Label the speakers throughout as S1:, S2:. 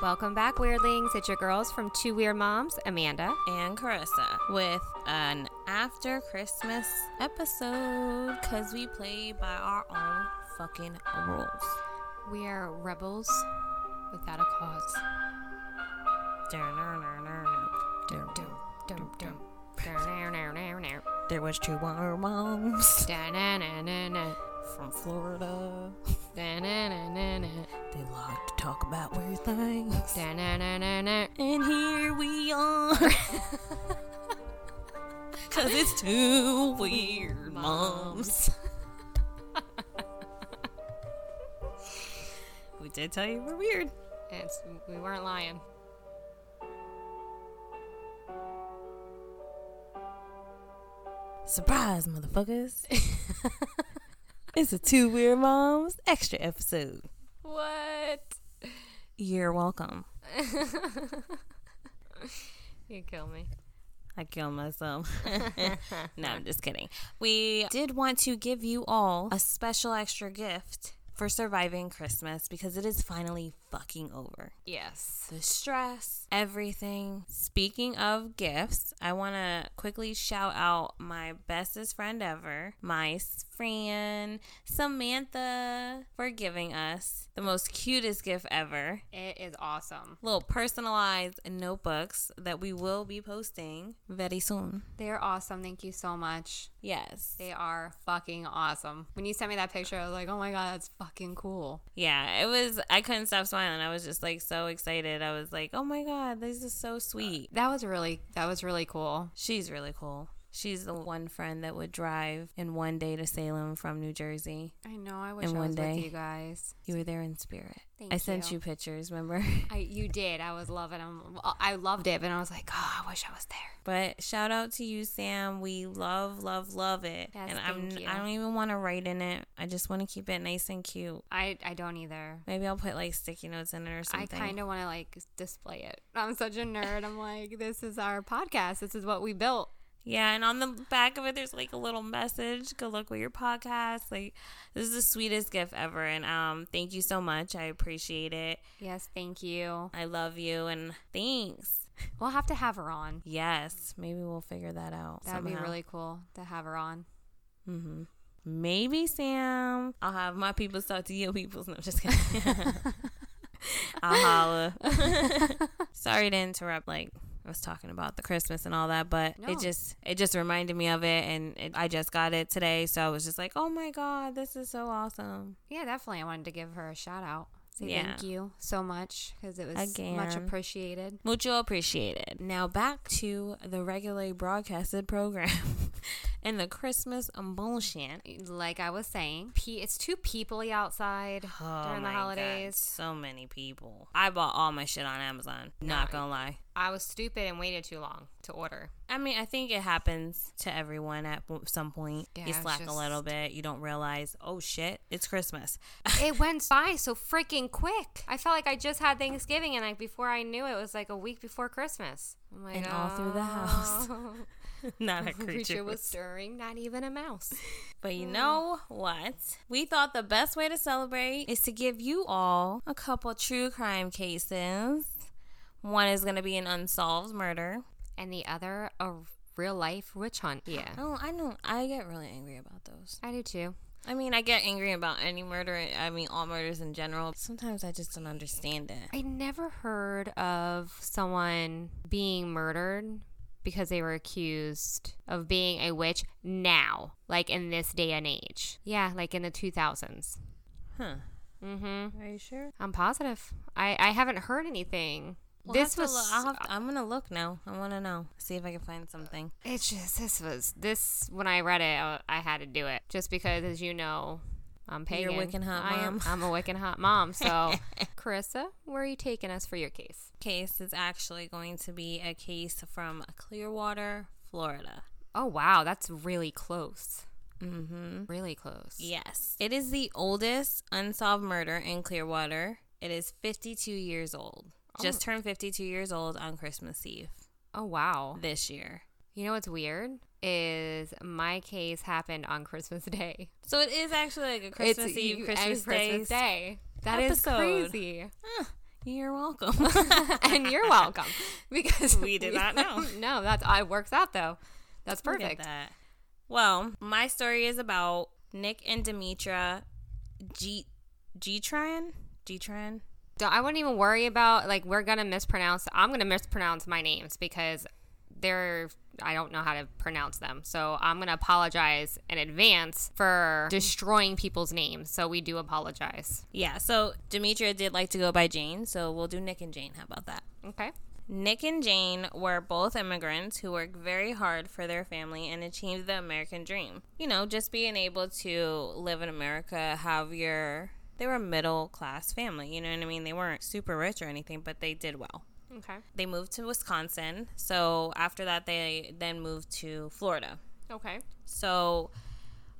S1: Welcome back, Weirdlings. It's your girls from Two Weird Moms, Amanda.
S2: and Carrissa with an after Christmas episode because we play by our own fucking rules.
S1: We are rebels without a cause.
S2: There was two more moms from Florida. They like to talk about weird things. And here we are. Cause it's two weird moms. we did tell you we're weird.
S1: It's, we weren't lying.
S2: Surprise, motherfuckers. it's a two weird moms extra episode.
S1: What?
S2: You're welcome.
S1: You kill me.
S2: I killed myself. no, I'm just kidding. We did want to give you all a special extra gift for surviving Christmas because it is finally fucking over.
S1: Yes.
S2: The stress, everything. Speaking of gifts, I want to quickly shout out my bestest friend ever, my friend Samantha, for giving us the most cutest gift ever.
S1: It is awesome.
S2: Little personalized notebooks that we will be posting very soon.
S1: They're awesome. Thank you so much.
S2: Yes.
S1: They are fucking awesome. When you sent me that picture, I was like, oh my God, that's fucking cool.
S2: Yeah, it was. I couldn't stop smiling. I was just like so excited. I was like, oh my God, this is so sweet.
S1: That was really, that was really cool.
S2: She's really cool. She's the one friend that would drive in one day to Salem from New Jersey.
S1: I know. I wish
S2: And
S1: I
S2: one
S1: was
S2: day-
S1: with you guys.
S2: You were there in spirit.
S1: Thank
S2: I sent
S1: you.
S2: you pictures, remember?
S1: I, you did. I was loving them. I loved it, but I was like, oh, I wish I was there.
S2: But shout out to you, Sam. We love, love, love it.
S1: Yes,
S2: and I'm
S1: you.
S2: I don't even want to write in it. I just want to keep it nice and cute.
S1: I, I don't either.
S2: Maybe I'll put like sticky notes in it or something.
S1: I kind of want to like display it. I'm such a nerd. I'm like, this is our podcast. This is what we built.
S2: Yeah, and on the back of it, there's like a little message. Good luck with your podcast. Like, this is the sweetest gift ever, and um, thank you so much. I appreciate it.
S1: Yes, thank you.
S2: I love you, and thanks.
S1: We'll have to have her on.
S2: Yes, maybe we'll figure that out.
S1: That would be really cool to have her on.
S2: Mm-hmm. Maybe Sam. I'll have my people talk to your people. No, I'm just kidding. I'll holla. Sorry to interrupt. Like I was talking about the Christmas and all that, but
S1: No.
S2: it just it just reminded me of it, and it, I just got it today, so I was just like, oh my god, this is so awesome.
S1: Yeah, definitely. I wanted to give her a shout out. Say
S2: Yeah.
S1: thank you so much because it was much appreciated.
S2: Mucho appreciated. Now back to the regularly broadcasted program and the Christmas bullshit.
S1: Like I was saying, it's too peoply outside
S2: Oh
S1: during the
S2: my God,
S1: holidays.
S2: so many people. I bought all my shit on Amazon. Not gonna lie.
S1: I was stupid and waited too long to order.
S2: I mean, I think it happens to everyone at some point.
S1: Yeah,
S2: you slack a little bit. You don't realize, oh shit, it's Christmas.
S1: it went by so freaking quick. I felt like I just had Thanksgiving, and like before I knew it, it was like a week before Christmas. Like,
S2: And all through the oh. house.
S1: "Oh."
S2: Not a
S1: creature
S2: creature.
S1: was stirring, not even a mouse.
S2: But you hmm. know what? We thought the best way to celebrate is to give you all a couple true crime cases. One is going to be an unsolved murder.
S1: And the other, a real life witch hunt. Yeah,
S2: Oh, I know. I get really angry about those.
S1: I do too.
S2: I mean, I get angry about any murder. I mean, all murders in general. Sometimes I just don't understand it.
S1: I never heard of someone being murdered because they were accused of being a witch now, like in this day and age. Yeah, like in the 2000s.
S2: Huh.
S1: Mm-hmm.
S2: Are you sure?
S1: I'm positive. I, I haven't heard anything.
S2: We'll
S1: this was
S2: to I'll to, I'm gonna look now. I want to know. See if I can find something.
S1: it's just this was this when I read it I, I had to do it just because as you know I'm pagan.
S2: You're a Wiccan hot
S1: I am-
S2: mom.
S1: I'm a Wiccan hot mom. So Carrissa, where are you taking us for your case?
S2: Case is actually going to be a case from Clearwater, Florida.
S1: Oh wow, that's really close.
S2: Mm-hmm.
S1: Really close.
S2: Yes, it is the oldest unsolved murder in Clearwater. It is 52 years old. Just turned 52 years old on Christmas Eve
S1: Oh wow.
S2: this year.
S1: You know what's weird is my case happened on Christmas Day.
S2: So it is actually like a Christmas
S1: It's-
S2: Eve, Christmas,
S1: Christmas
S2: Day.
S1: That is
S2: episode.
S1: crazy.
S2: Huh. You're welcome.
S1: and you're welcome because
S2: We did not know.
S1: no, that's I works out though. That's perfect.
S2: that. Well, my story is about Nick and Demetra G Gtran? Gtran?
S1: Don't- I wouldn't even worry about like we're gonna mispronounce. I'm gonna mispronounce my names because they're I don't know how to pronounce them. So I'm gonna apologize in advance for destroying people's names. So we do apologize.
S2: Yeah, so Demetria did like to go by Jane, so we'll do Nick and Jane. How about that?
S1: Okay.
S2: Nick and Jane were both immigrants who worked very hard for their family and achieved the American dream. You know, just being able to live in America, have your. They were a middle class family, you know what I mean? They weren't super rich or anything, but they did well.
S1: Okay.
S2: They moved to Wisconsin. So after that, they then moved to Florida.
S1: Okay.
S2: So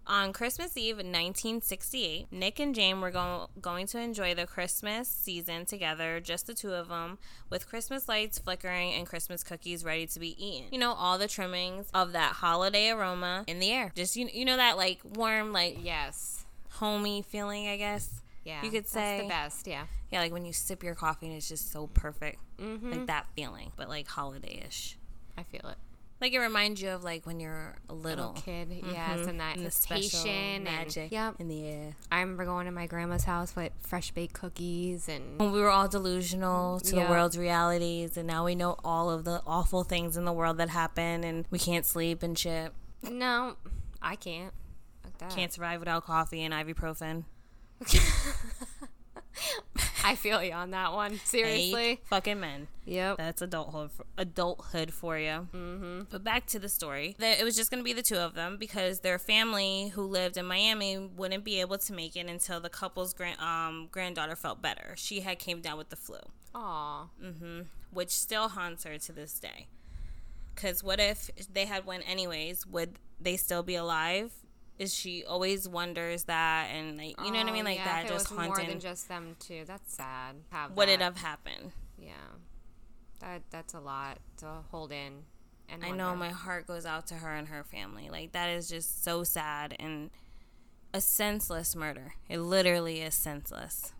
S2: on Christmas Eve in 1968, Nick and Jane were go- going to enjoy the Christmas season together, just the two of them, with Christmas lights flickering and Christmas cookies ready to be eaten. You know, all the trimmings of that holiday aroma in the air. Just, you, you know, that like warm, like
S1: Yes.
S2: homey feeling, I guess.
S1: Yeah.
S2: You could
S1: that's
S2: say-
S1: the best. Yeah.
S2: Yeah, like when you sip your coffee and it's just so perfect.
S1: Mm-hmm.
S2: Like that feeling, but like holiday ish.
S1: I feel it.
S2: Like it reminds you of like when you're a
S1: Little
S2: little.
S1: kid, yes,
S2: Mhm.
S1: and that
S2: And the special
S1: anticipation,
S2: magic
S1: and yep.
S2: in the air.
S1: I remember going to my grandma's house with fresh baked cookies and
S2: When we were all delusional to
S1: Yeah.
S2: the world's realities, and now we know all of the awful things in the world that happen, and we can't sleep and shit.
S1: no, I can't. Like that.
S2: Can't survive without coffee and ibuprofen.
S1: I feel you on that one. Seriously.
S2: Hey, fucking men.
S1: Yep.
S2: That's adulthood. For, adulthood for you. Mm-hmm. But back to the story. That it was just going to be the two of them because their family, who lived in Miami, wouldn't be able to make it until the couple's grand um, granddaughter felt better. She had came down with the flu.
S1: Aw.
S2: hmm which still haunts her to this day. Because what if they had went anyways? Would they still be alive? Is she always wonders that, and like you know what I mean,
S1: Oh,
S2: like
S1: yeah,
S2: that, just
S1: was more
S2: haunting.
S1: than just them too That's sad. Have
S2: Would it have happened?
S1: Yeah. That that's a lot to hold in. And
S2: I know my heart goes out to her and her family. Like that is just so sad and a senseless murder. It literally is senseless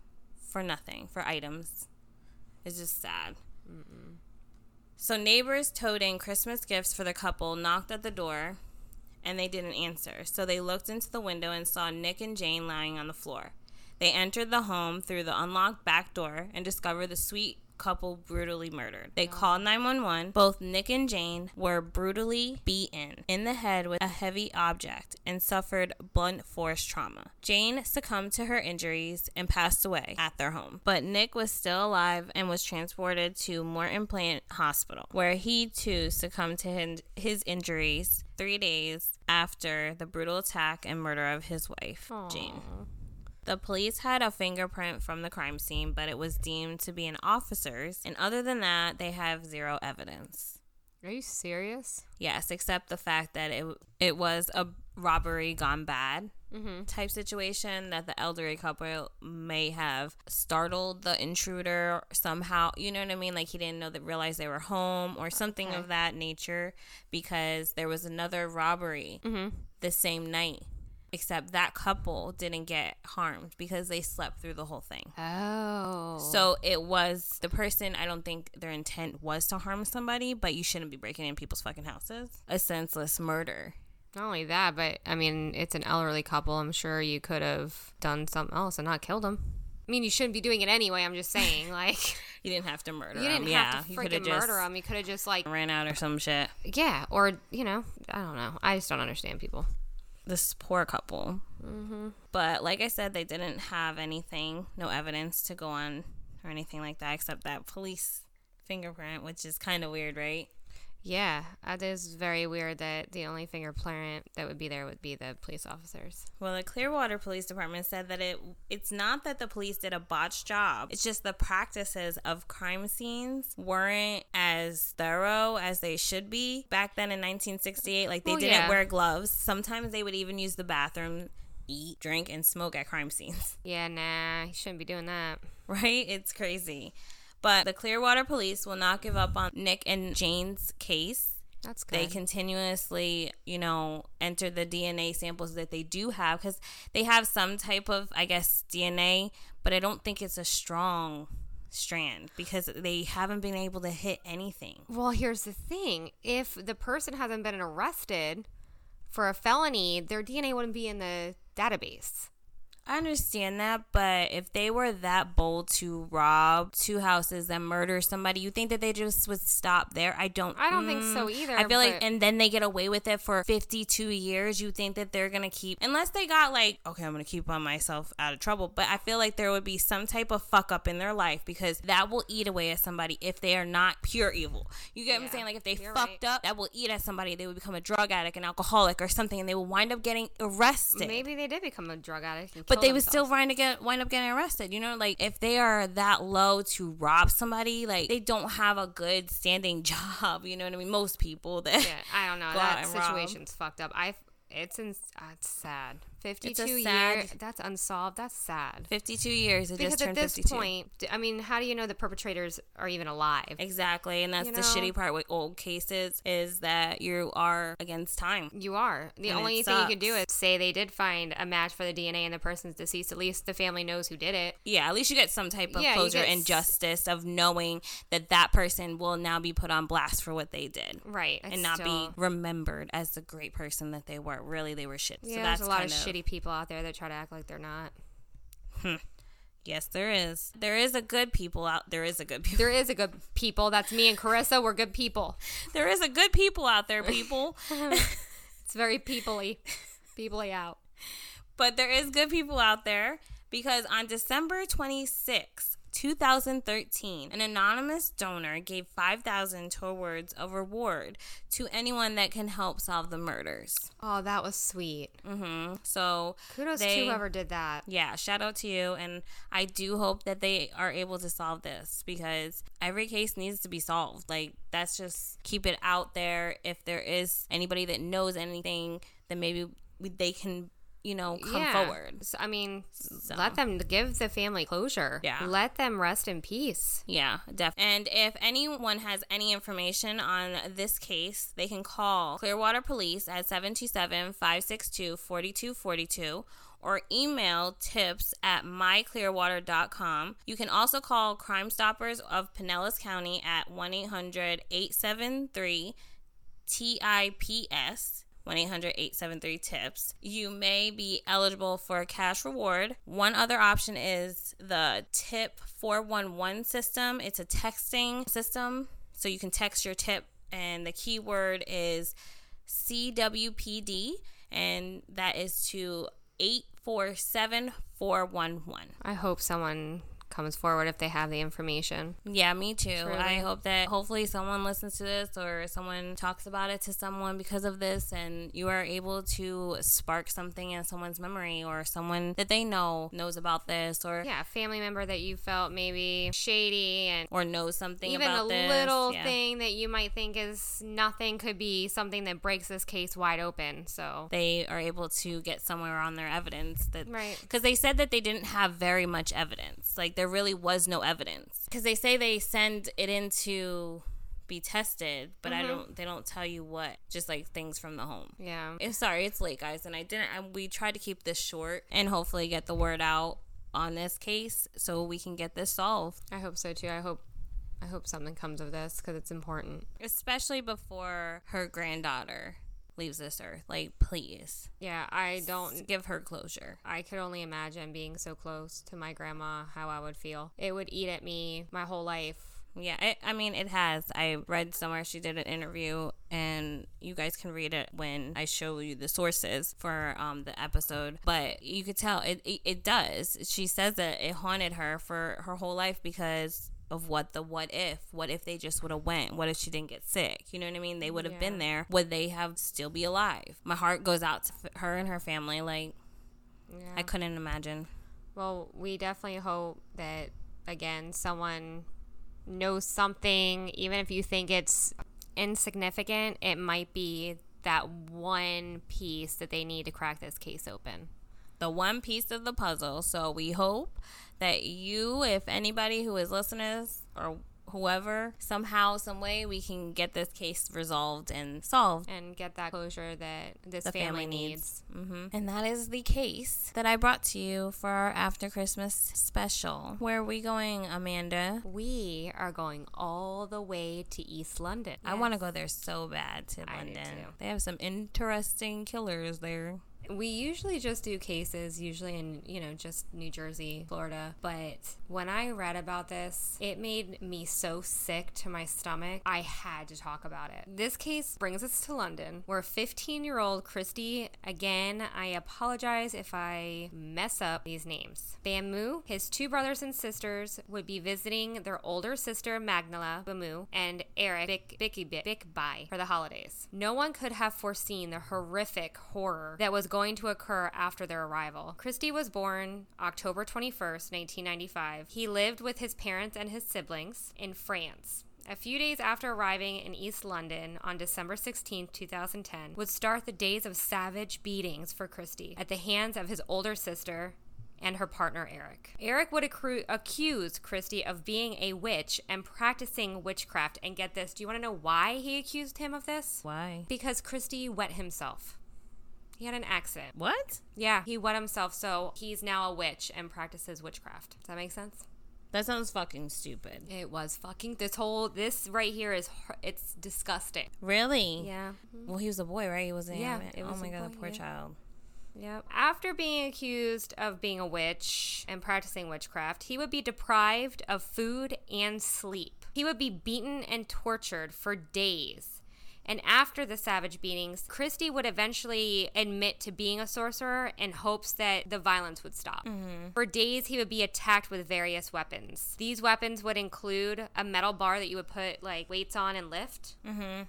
S2: for nothing for items. It's just sad. Mm-mm. So neighbors toting Christmas gifts for the couple knocked at the door and they didn't answer. So they looked into the window and saw Nick and Jane lying on the floor. They entered the home through the unlocked back door and discovered the sweet couple brutally murdered. They called 911. Both Nick and Jane were brutally beaten in the head with a heavy object and suffered blunt force trauma. Jane succumbed to her injuries and passed away at their home. But Nick was still alive and was transported to Morton Plant Hospital, where he too succumbed to his injuries three days after the brutal attack and murder of his wife, Jane. The police had a fingerprint from the crime scene, but it was deemed to be an officer's, and other than that, they have zero evidence.
S1: Are you serious?
S2: Yes, except the fact that it it was a robbery gone bad
S1: Mm-hmm.
S2: type situation that the elderly couple may have startled the intruder somehow. You know what I mean? Like he didn't know that realize they were home or something
S1: Okay.
S2: of that nature because there was another robbery
S1: Mm-hmm.
S2: the same night. Except that couple didn't get harmed because they slept through the whole thing.
S1: Oh.
S2: So it was the person, I don't think their intent was to harm somebody, but you shouldn't be breaking in people's fucking houses. A senseless murder.
S1: not only that, but I mean, it's an elderly couple. I'm sure you could have done something else and not killed them. I mean, you shouldn't be doing it anyway. I'm just saying, like,
S2: You didn't have to murder
S1: you didn't
S2: them.
S1: have
S2: yeah,
S1: to freaking murder them. You could have just like,
S2: ran out or some shit.
S1: yeah, or you know, I don't know. I just don't understand people.
S2: This poor couple.
S1: Mm-hmm.
S2: But like I said, they didn't have anything, no evidence to go on or anything like that, except that police fingerprint, which is kind of weird, right?
S1: Yeah, uh, that is very weird that the only fingerprint that would be there would be the police officers.
S2: Well, the Clearwater Police Department said that it it's not that the police did a botched job. It's just the practices of crime scenes weren't as thorough as they should be. Back then in 1968, like they
S1: Well,
S2: didn't
S1: yeah.
S2: wear gloves. Sometimes they would even use the bathroom, eat, drink and smoke at crime scenes.
S1: Yeah, nah, you shouldn't be doing that.
S2: Right? It's crazy. But the Clearwater Police will not give up on Nick and Jane's case.
S1: That's good.
S2: They continuously, you know, enter the DNA samples that they do have because they have some type of, I guess, DNA, but I don't think it's a strong strand because they haven't been able to hit anything.
S1: Well, here's the thing if the person hasn't been arrested for a felony, their DNA wouldn't be in the database.
S2: I understand that, but if they were that bold to rob two houses and murder somebody, you think that they just would stop there? I don't.
S1: I don't think so
S2: mm,
S1: either,
S2: I feel like, and then they get away with it for fifty-two years. You think that they're gonna keep, unless they got like, okay, I'm gonna keep on myself out of trouble. But I feel like there would be some type of fuck up in their life because that will eat away at somebody if they are not pure evil. You get what I'm saying? Like if they fucked
S1: right.
S2: up, that will eat at somebody. They would become a drug addict, an alcoholic, or something, and they will wind up getting arrested
S1: Maybe they did become a drug addict. And
S2: but they would still wind up get wind up getting arrested. You know, like if they are that low to rob somebody, like they don't have a good standing job. You know what I mean? Most people that
S1: Yeah, I don't know. That
S2: and rob.
S1: situation's fucked up. I. It's in, uh, it's sad. Fifty-two
S2: sad-
S1: years. That's unsolved. That's sad.
S2: 52 years. It
S1: Because
S2: just
S1: at this
S2: 52.
S1: point, I mean, how do you know the perpetrators are even alive?
S2: Exactly, and that's
S1: You
S2: the
S1: know?
S2: shitty part with old cases is that you are against time.
S1: You are. The
S2: And
S1: only thing you can do is say they did find a match for the DNA and the person's deceased. At least the family knows who did it.
S2: Yeah, at least you get some type of
S1: Yeah,
S2: closure and justice of knowing that that person will now be put on blast for what they did.
S1: Right.
S2: And not be remembered as the great person that they were. Really, they were shit.
S1: Yeah,
S2: so that's
S1: a lot
S2: kind
S1: of shitty people out there that try to act like they're not.
S2: Yes, there is. There is a good people out. There is a good people.
S1: There is a good people. That's me and Carrissa. We're good people.
S2: There is a good people out there, people.
S1: It's very peoply. peoply out.
S2: but there is good people out there because on December 26, 2013, an anonymous donor gave 5000 towards a reward to anyone that can help solve the murders.
S1: Oh, that was sweet.
S2: hmm So
S1: Kudos
S2: they-
S1: to whoever did that.
S2: yeah, shout out to you. And I do hope that they are able to solve this because every case needs to be solved. Like, that's just keep it out there. If there is anybody that knows anything, then maybe we, they can, you know, come
S1: Yeah.
S2: forward.
S1: So, I mean, let them give the family closure.
S2: Yeah.
S1: Let them rest in peace.
S2: Yeah, definitely. And if anyone has any information on this case, they can call Clearwater Police at 727 562 4242 or email tips at myclearwater.com. You can also call Crime Stoppers of Pinellas County at 1 800 873 TIPS. 1 800 873 TIPS. You may be eligible for a cash reward. One other option is the TIP 411 system. It's a texting system. So you can text your tip, and the keyword is CWPD, and that is to 847 411.
S1: I hope someone comes forward if they have the information.
S2: Yeah, me too.
S1: Truly.
S2: I hope that hopefully someone listens to this or someone talks about it to someone because of this and you are able to spark something in someone's memory or someone that they know knows about this or
S1: Yeah, a family member that you felt maybe shady and
S2: or knows something
S1: even a
S2: this.
S1: little
S2: Yeah.
S1: thing that you might think is nothing could be something that breaks this case wide open. So,
S2: They are able to get somewhere on their evidence that
S1: Right.
S2: because they said that they didn't have very much evidence. Like there really was no evidence because they say they send it in to be tested, but
S1: Mm-hmm.
S2: I don't. They don't tell you what. Just like things from the home.
S1: yeah.
S2: Eh, sorry, it's late, guys, and I didn't. I, we tried to keep this short and hopefully get the word out on this case so we can get this solved,
S1: I hope so too. I hope I hope something comes of this cuz it's important.
S2: especially before her granddaughter leaves this earth. Like, please
S1: Yeah, I don't
S2: give her closure.
S1: I could only imagine being so close to my grandma how I would feel. It would eat at me my whole life.
S2: Yeah, it, I mean, it has. I read somewhere she did an interview, and you guys can read it when I show you the sources for um, the episode. But you could tell it, it, it does. She says that it haunted her for her whole life because of what the what if what if they just would have went what if she didn't get sick you know what i mean they would have been there would they have still be alive my heart goes out to f- her and her family like
S1: Yeah.
S2: i couldn't imagine
S1: Well, we definitely hope that again someone knows something even if you think it's insignificant, it might be that one piece that they need to crack this case open.
S2: the one piece of the puzzle. So we hope that you, if anybody who is listening to or whoever, somehow, some way, we can get this case resolved and solved.
S1: and get that closure that this family,
S2: family
S1: needs.
S2: hmm And that is the case that I brought to you for our after Christmas special. Where are we going, Amanda?
S1: We are going all the way to East London.
S2: I want to go there so bad to
S1: I do
S2: London. They have some interesting killers there.
S1: We usually just do cases, usually in, you know, just New Jersey, Florida. But when I read about this, it made me so sick to my stomach. I had to talk about it. This case brings us to London, where 15 year old Kristy, again, I apologize if I mess up these names. Bamu, his two brothers and sisters, would be visiting their older sister, Magnala Bamu, and Eric Bick, Bicky Bick, Bick for the holidays. No one could have foreseen the horrific horror that was going to occur after their arrival. Kristy was born October 21st, 1995. He lived with his parents and his siblings in France. A few days after arriving in East London on December 16, 2010, would start the days of savage beatings for Kristy at the hands of his older sister, and her partner Eric. Eric would accru- accuse Kristy of being a witch and practicing witchcraft. And get this, do you want to know why he accused him of this?
S2: Why?
S1: Because Kristy wet himself. He had an accident.
S2: What?
S1: Yeah, he wet himself, so he's now a witch and practices witchcraft. Does that make sense?
S2: That sounds fucking stupid.
S1: It was fucking this whole this right here is it's disgusting.
S2: Really?
S1: Yeah.
S2: Well, he was a boy, right? He wasn't.
S1: Yeah,
S2: a
S1: it was
S2: oh my
S1: a
S2: god,
S1: boy,
S2: the poor
S1: yeah.
S2: child.
S1: Yep. After being accused of being a witch and practicing witchcraft, he would be deprived of food and sleep. He would be beaten and tortured for days. And after the savage beatings, Kristy would eventually admit to being a sorcerer in hopes that the violence would stop. For days, he would be attacked with various weapons. These weapons would include a metal bar that you would put like weights on and lift,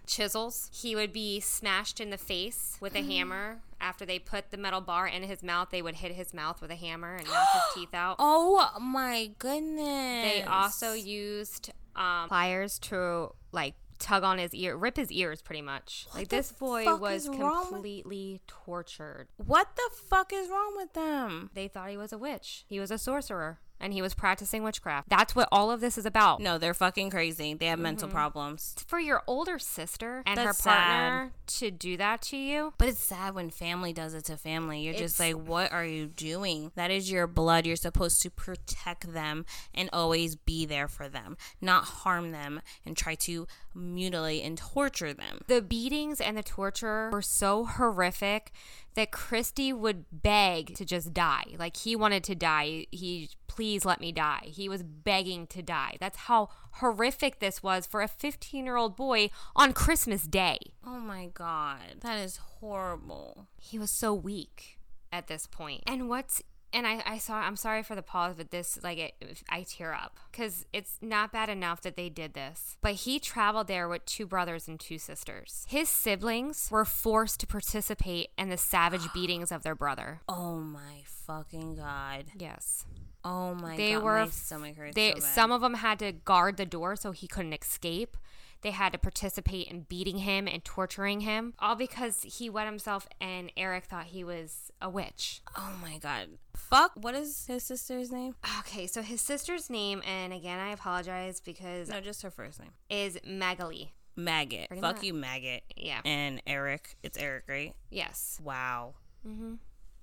S1: chisels. He would be smashed in the face with a hammer. After they put the metal bar in his mouth, they would hit his mouth with a hammer and knock his teeth out.
S2: Oh my goodness.
S1: They also used um, pliers to like tug on his ear, rip his ears, pretty much. like
S2: the
S1: this boy was
S2: wrong with-
S1: completely tortured.
S2: What the fuck is wrong with them?
S1: They thought he was a witch. He was a sorcerer, and he was practicing witchcraft. That's what all of this is about.
S2: No, they're fucking crazy. They have mental mm-hmm. problems.
S1: For your older sister and
S2: That's
S1: her partner to do that to you,
S2: But it's sad when family does it to family. You're just like, what are you doing? That is your blood. You're supposed to protect them and always be there for them, not harm them and try to mutilate and torture them.
S1: the beatings and the torture were so horrific that Kristy would beg to just die. Like he wanted to die. He please let me die. He was begging to die. That's how horrific this was for a 15-year-old boy on Christmas Day.
S2: Oh my God. That is horrible.
S1: He was so weak at this point. And what's and I, I saw I'm sorry for the pause, but this like it, I tear up because it's not bad enough that they did this. But he traveled there with two brothers and two sisters. His siblings were forced to participate in the savage beatings of their brother.
S2: Oh my fucking God.
S1: Yes,
S2: Oh my god.
S1: they
S2: God.
S1: were.
S2: my stomach hurts
S1: They
S2: so
S1: some of them had to guard the door so he couldn't escape. They had to participate in beating him and torturing him, all because he wet himself and Eric thought he was a witch.
S2: Oh my God. Fuck. What is his sister's name?
S1: Okay, so his sister's name, and again, I apologize because
S2: No, just her first name.
S1: is Magalie.
S2: Maggot.
S1: Pretty
S2: Fuck
S1: much.
S2: you, maggot.
S1: Yeah.
S2: And Eric. It's Eric, right?
S1: Yes.
S2: Wow.
S1: hmm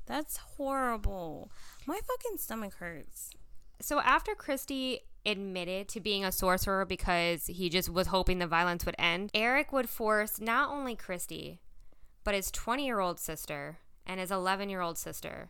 S2: That's horrible. My fucking stomach hurts.
S1: So after Kristy admitted to being a sorcerer because he just was hoping the violence would end, Eric would force not only Kristy, but his 20 year old sister and his 11 year old sister.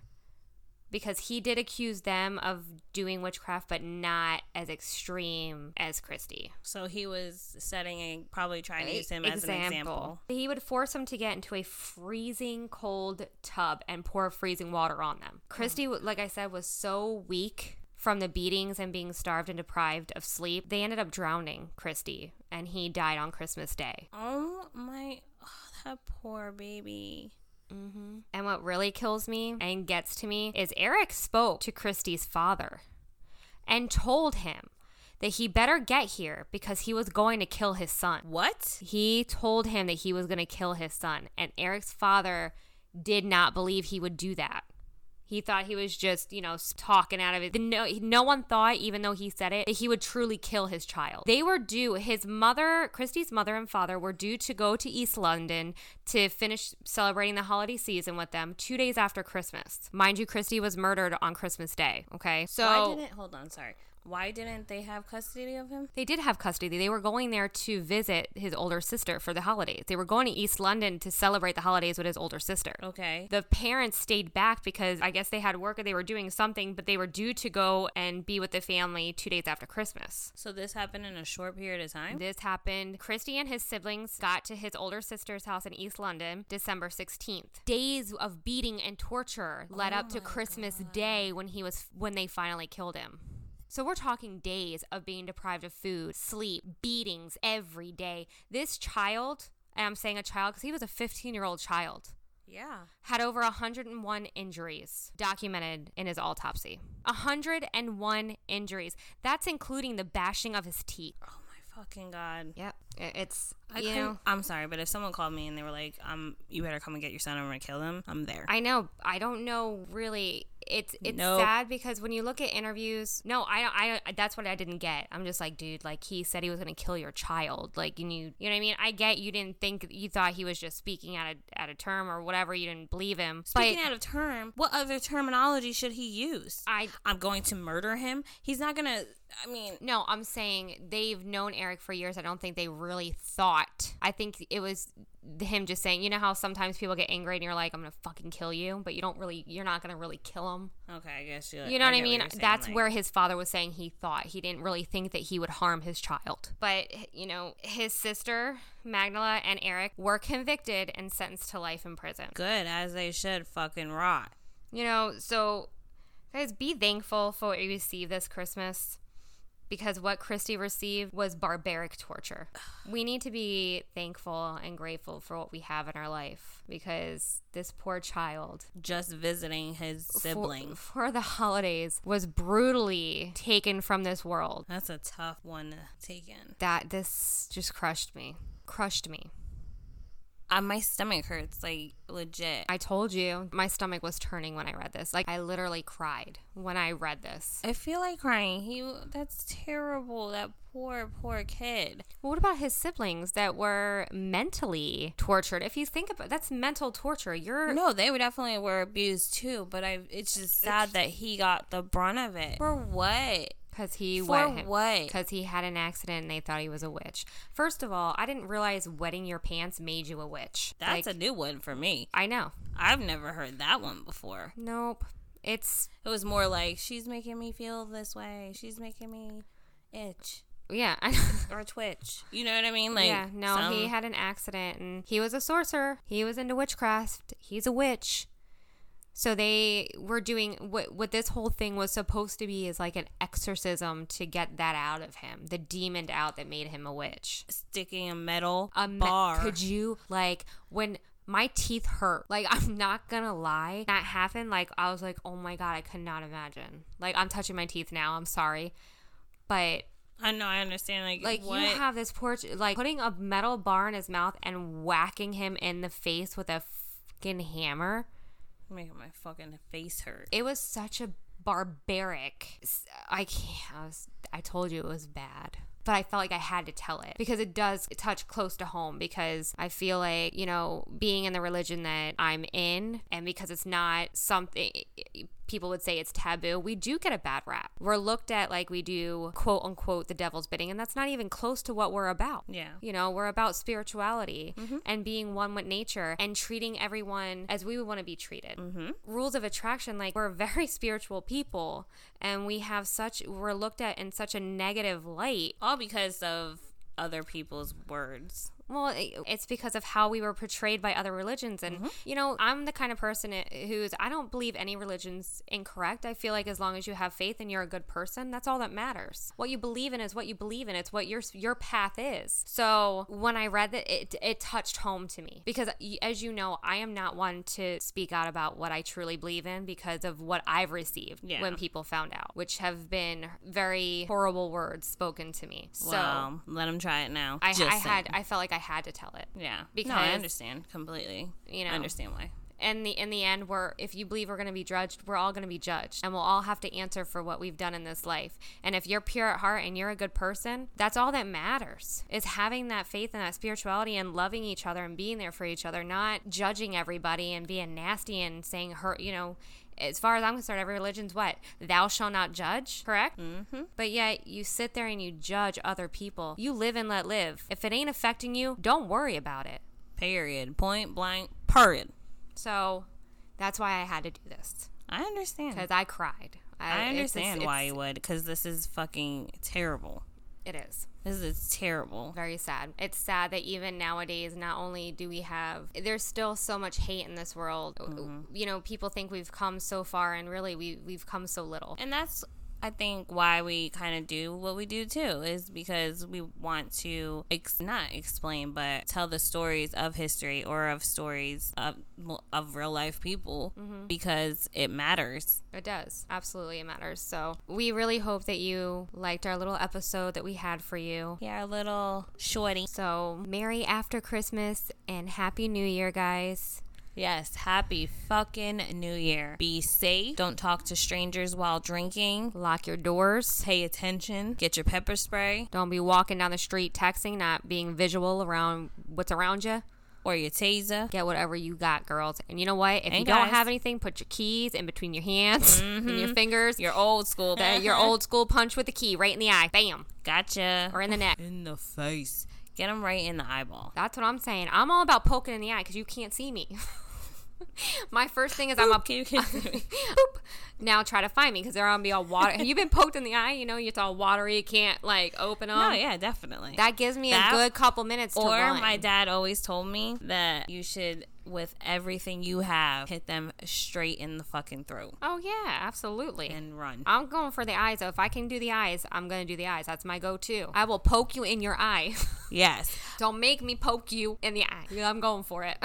S1: Because he did accuse them of doing witchcraft, but not as extreme as Kristy.
S2: So he was setting a probably trying to use him as an example.
S1: He would force them to get into a freezing cold tub and pour freezing water on them. Kristy, like I said, was so weak from the beatings and being starved and deprived of sleep. They ended up drowning Kristy, and he died on Christmas Day.
S2: Oh my, oh, that poor baby.
S1: Hmm And what really kills me and gets to me is Eric spoke to Kristy's father and told him that he better get here because he was going to kill his son.
S2: What?
S1: He told him that he was going to kill his son, and Eric's father did not believe he would do that. He thought he was just, you know, talking out of it. No, no one thought, even though he said it, that he would truly kill his child. They were due, his mother, Kristy's mother and father, were due to go to East London to finish celebrating the holiday season with them two days after Christmas. Mind you, Kristy was murdered on Christmas Day, okay? So.
S2: Why didn't hold on? Sorry. Why didn't they have custody of him?
S1: They did have custody. They were going there to visit his older sister for the holidays. They were going to East London to celebrate the holidays with his older sister.
S2: Okay.
S1: The parents stayed back because I guess they had work or they were doing something, but they were due to go and be with the family two days after Christmas.
S2: So this happened in a short period of time.
S1: This happened. Kristy and his siblings got to his older sister's house in East London December 16th. Days of beating and torture led up to oh Christmas Day when he was when they finally killed him. So we're talking days of being deprived of food, sleep, beatings every day. This child, and I'm saying a child because he was a 15 year old child,
S2: Yeah.
S1: had over 101 injuries documented in his autopsy. 101 injuries. That's including the bashing of his teeth.
S2: Oh my fucking god.
S1: Yep. It's,
S2: I
S1: you know.
S2: I'm sorry, but if someone called me and they were like, "Um, you better come and get your son. I'm gonna kill him," I'm there.
S1: I know. I don't know really. It's it's
S2: Nope.
S1: sad because when you look at interviews, no, I don't. I that's what I didn't get. I'm just like, dude, like he said he was gonna kill your child. Like you, you know what I mean? I get you didn't think you thought he was just speaking out of out of term or whatever. You didn't believe him.
S2: Speaking out of term, what other terminology should he use?
S1: I
S2: I'm going to murder him. He's not gonna. I mean,
S1: no, I'm saying they've known Eric for years. I don't think they really thought. I think it was him just saying, you know how sometimes people get angry and you're like, I'm gonna fucking kill you, but you don't really, you're not gonna really kill him.
S2: okay, I guess you.
S1: You know what I mean?
S2: you're saying,
S1: That's
S2: like-
S1: where his father was saying he thought. He didn't really think that he would harm his child. But, you know, his sister, Magdala, and Eric were convicted and sentenced to life in prison.
S2: good as they should fucking rot.
S1: You know, so guys, be thankful for what you received this Christmas because what Kristy received was barbaric torture. We need to be thankful and grateful for what we have in our life because this poor child
S2: Just visiting his
S1: for- for the holidays was brutally taken from this world.
S2: That's a tough one to take in.
S1: That this just crushed me. Crushed me.
S2: Uh, my stomach hurts, like legit.
S1: I told you my stomach was turning when I read this. Like I literally cried when I read this.
S2: I feel like crying. He that's terrible. That poor poor kid.
S1: Well, what about his siblings that were mentally tortured? If you think about that's mental torture. You're
S2: No, they were definitely were abused too, but I it's just sad that he got the brunt of it. For what?
S1: Because he
S2: For
S1: wet him.
S2: what?
S1: Because he had an accident and they thought he was a witch. First of all, I didn't realize wetting your pants made you a witch.
S2: That's
S1: Like,
S2: a new one for me.
S1: I know.
S2: I've never heard that one before.
S1: Nope. It's
S2: It was more like she's making me feel this way. She's making me itch
S1: yeah.
S2: or twitch. You know what I mean? Like
S1: yeah, no,
S2: some-
S1: he had an accident and he was a sorcerer. He was into witchcraft. He's a witch. So they were doing what what this whole thing was supposed to be is like an exorcism to get that out of him, the demon out that made him a witch.
S2: sticking a metal
S1: A me-
S2: bar.
S1: Could you like when my teeth hurt? Like I'm not gonna lie, that happened. Like I was like, oh my god, I could not imagine. Like I'm touching my teeth now. I'm sorry, but
S2: I know. I understand. Like,
S1: like
S2: what?
S1: you have this porch, like putting a metal bar in his mouth and whacking him in the face with a fucking hammer.
S2: Making my fucking face hurt.
S1: It was such a barbaric. I can't. I, was, I told you it was bad. But I felt like I had to tell it because it does touch close to home. Because I feel like, you know, being in the religion that I'm in, and because it's not something people would say it's taboo, we do get a bad rap. We're looked at like we do, quote unquote, the devil's bidding, and that's not even close to what we're about.
S2: Yeah.
S1: You know, we're about spirituality mm-hmm. and being one with nature and treating everyone as we would want to be treated. Mm-hmm. Rules of attraction, like we're very spiritual people and we have such, we're looked at in such a negative light.
S2: All because of other people's words.
S1: Well, it's because of how we were portrayed by other religions. And, mm-hmm. you know, I'm the kind of person who's, I don't believe any religion's incorrect. I feel like as long as you have faith and you're a good person, that's all that matters. What you believe in is what you believe in. It's what your, your path is. So when I read that, it, it touched home to me because, as you know, I am not one to speak out about what I truly believe in because of what I've received
S2: Yeah.
S1: when people found out, which have been very horrible words spoken to me. So
S2: wow. Let him try it now.
S1: I, I had. I felt like I had to tell it
S2: Yeah.
S1: because-
S2: no, I understand completely.
S1: you know.
S2: I understand why.
S1: And the in the end we're if you believe we're going to be judged we're all going to be judged and we'll all have to answer for what we've done in this life and if you're pure at heart and you're a good person that's all that matters is having that faith and that spirituality and loving each other and being there for each other not judging everybody and being nasty and saying hurt you know as far as I'm concerned, every religion's what? Thou shall not judge, correct? Mm-hmm. But yet you sit there and you judge other people. You live and let live. If it ain't affecting you, don't worry about it.
S2: Period. Point blank. Period.
S1: So that's why I had to do this
S2: I understand.
S1: because I cried.
S2: I
S1: it's-
S2: understand
S1: it's-
S2: why
S1: it's-
S2: you would, because this is fucking terrible.
S1: It is
S2: This is terrible.
S1: very sad. It's sad that even nowadays, not only do we have, there's still so much hate in this world.
S2: Mm-hmm.
S1: You know, people think we've come so far, and really, we we've come so little.
S2: And that's, I think, why we kind of do what we do too, is because we want to ex- not explain, but tell the stories of history or of stories of of real life people mm-hmm. because it matters.
S1: It does. Absolutely, it matters. So we really hope that you liked our little episode that we had for you.
S2: Yeah, our little shorty.
S1: So, Merry after Christmas and Happy New Year, guys.
S2: Yes, happy fucking new year. Be safe. Don't talk to strangers while drinking.
S1: Lock your doors.
S2: Pay attention. Get your pepper spray
S1: Don't be walking down the street texting, not being visual around what's around you.
S2: or your taser.
S1: Get whatever you got, girls. And you know what? If
S2: And
S1: you don't have anything, put your keys in between your hands and your mm-hmm. fingers.
S2: Your old school.
S1: Your old school punch with the key right in the eye. Bam.
S2: Gotcha.
S1: Or in the neck.
S2: in the face. Get them right in the eyeball.
S1: That's what I'm saying. I'm all about poking in the eye because you can't see me. My first thing is I'm up.
S2: Can you- can you-.
S1: Now try to find me because they're gonna be all water. Have you been poked in the eye? You know, it's all watery. You can't like open them.
S2: no, yeah, definitely.
S1: That gives me
S2: That-
S1: a good couple minutes to
S2: or my dad always told me that you should, with everything you have, hit them straight in the fucking throat
S1: oh yeah, absolutely.
S2: and run.
S1: I'm going for the eyes. Though. If I can do the eyes, I'm gonna do the eyes. That's my go-to. I will poke you in your eye.
S2: yes.
S1: Don't make me poke you in the eye. I'm going for it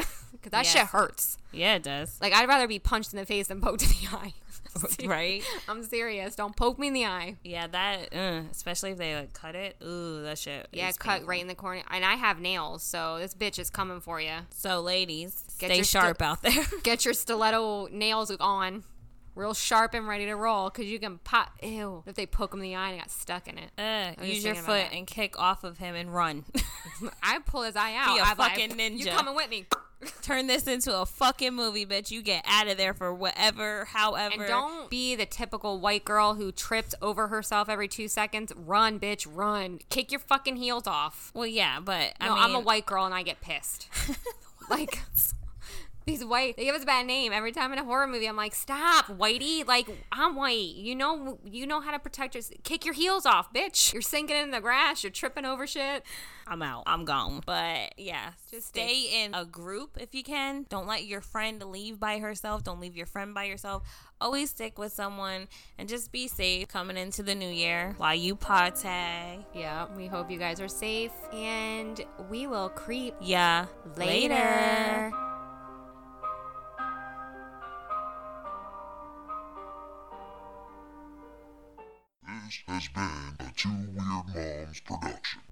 S1: because that
S2: Yes.
S1: shit hurts.
S2: Yeah, it does.
S1: Like I'd rather be punched in the face than poked in the eye.
S2: right?
S1: I'm serious. Don't poke me in the eye.
S2: Yeah, that, uh, especially if they like cut it. Ooh, that shit.
S1: Yeah, cut
S2: painful.
S1: right in the corner. And I have nails, so this bitch is coming for you.
S2: So, ladies,
S1: Get
S2: stay
S1: your sti-
S2: sharp out there.
S1: Get your stiletto nails on, real sharp and ready to roll, because you can pop. Ew. If they poke him in the eye and got stuck in it.
S2: Uh, use your foot and kick off of him and run.
S1: I pull his eye out.
S2: Be a
S1: I'm like,
S2: fucking
S1: You
S2: ninja."
S1: coming with me?
S2: Turn this into a fucking movie, bitch. You get out of there for whatever, however.
S1: And don't be the typical white girl who trips over herself every two seconds. Run, bitch, run. Kick your fucking heels off.
S2: Well, yeah, but I
S1: No,
S2: mean,
S1: I'm a white girl and I get pissed. like these white, they give us a bad name every time in a horror movie. I'm like, stop, whitey. Like I'm white. You know, you know how to protect yourself. Kick your heels off, bitch. You're sinking in the grass. You're tripping over shit.
S2: I'm out. I'm gone. But yeah, Just stay in a group if you can. Don't let your friend leave by herself. Don't leave your friend by yourself. Always stick with someone and just be safe coming into the new year while you party.
S1: Yeah, we hope you guys are safe and we will creep
S2: Yeah.
S1: later.
S3: This has been a Two Weird Moms production.